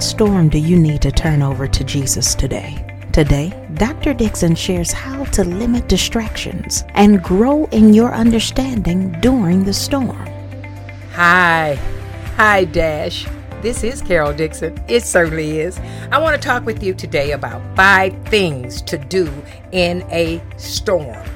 Storm do you need to turn over to Jesus today? Today, Dr. Dixon shares how to limit distractions and grow in your understanding during the storm. Hi. Hi, Dash. This is Carol Dixon. It certainly is. I want to talk with you today about five things to do in a storm.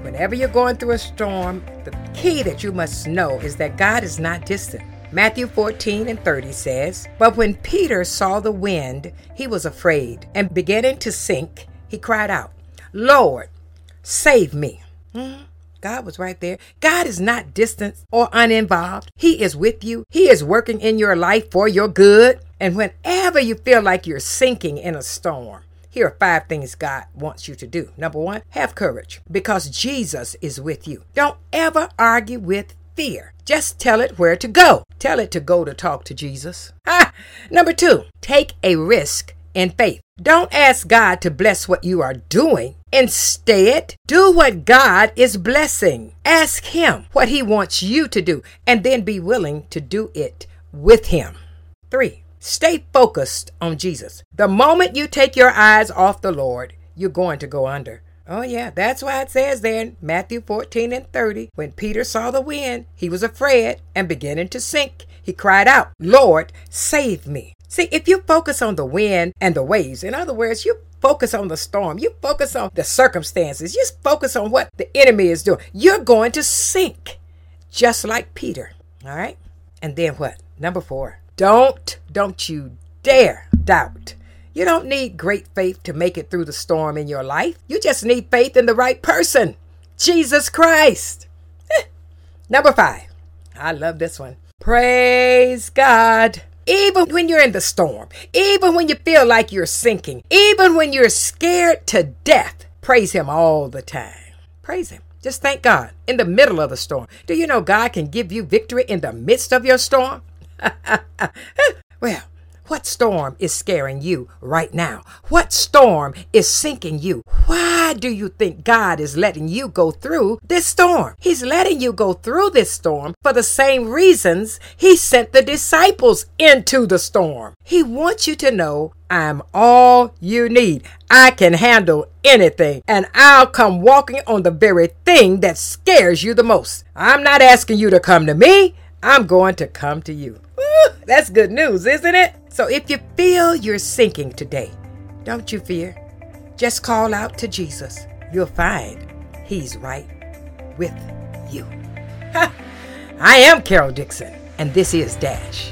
Whenever you're going through a storm, the key that you must know is that God is not distant. Matthew 14 and 30 says, But when Peter saw the wind, he was afraid, and beginning to sink, he cried out, Lord, save me. Hmm? God was right there. God is not distant or uninvolved. He is with you. He is working in your life for your good. And whenever you feel like you're sinking in a storm, here are five things God wants you to do. Number one, have courage because Jesus is with you. Don't ever argue with fear. Just tell it where to go. Tell it to go to talk to Jesus. Ah, number two, take a risk in faith. Don't ask God to bless what you are doing. Instead, do what God is blessing. Ask Him what He wants you to do, and then be willing to do it with Him. Three, stay focused on Jesus. The moment you take your eyes off the Lord, you're going to go under. Oh, yeah, that's why it says there in Matthew 14 and 30 when Peter saw the wind, he was afraid and beginning to sink. He cried out, Lord, save me. See, if you focus on the wind and the waves, in other words, you focus on the storm, you focus on the circumstances, you focus on what the enemy is doing, you're going to sink just like Peter. All right? And then what? Number four, don't, don't you dare doubt. You don't need great faith to make it through the storm in your life. You just need faith in the right person Jesus Christ. Eh. Number five, I love this one. Praise God. Even when you're in the storm, even when you feel like you're sinking, even when you're scared to death, praise Him all the time. Praise Him. Just thank God in the middle of the storm. Do you know God can give you victory in the midst of your storm? well, what storm is scaring you right now? What storm is sinking you? Why do you think God is letting you go through this storm? He's letting you go through this storm for the same reasons He sent the disciples into the storm. He wants you to know I'm all you need. I can handle anything, and I'll come walking on the very thing that scares you the most. I'm not asking you to come to me, I'm going to come to you. Woo, that's good news, isn't it? So if you feel you're sinking today, don't you fear. Just call out to Jesus. You'll find He's right with you. I am Carol Dixon, and this is Dash.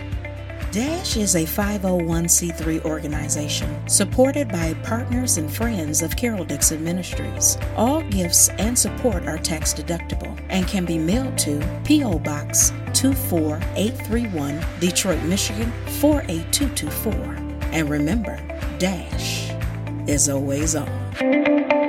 Dash is a 501c3 organization supported by partners and friends of Carol Dixon Ministries. All gifts and support are tax deductible and can be mailed to P.O. Box 24831, Detroit, Michigan 48224. And remember, Dash is always on.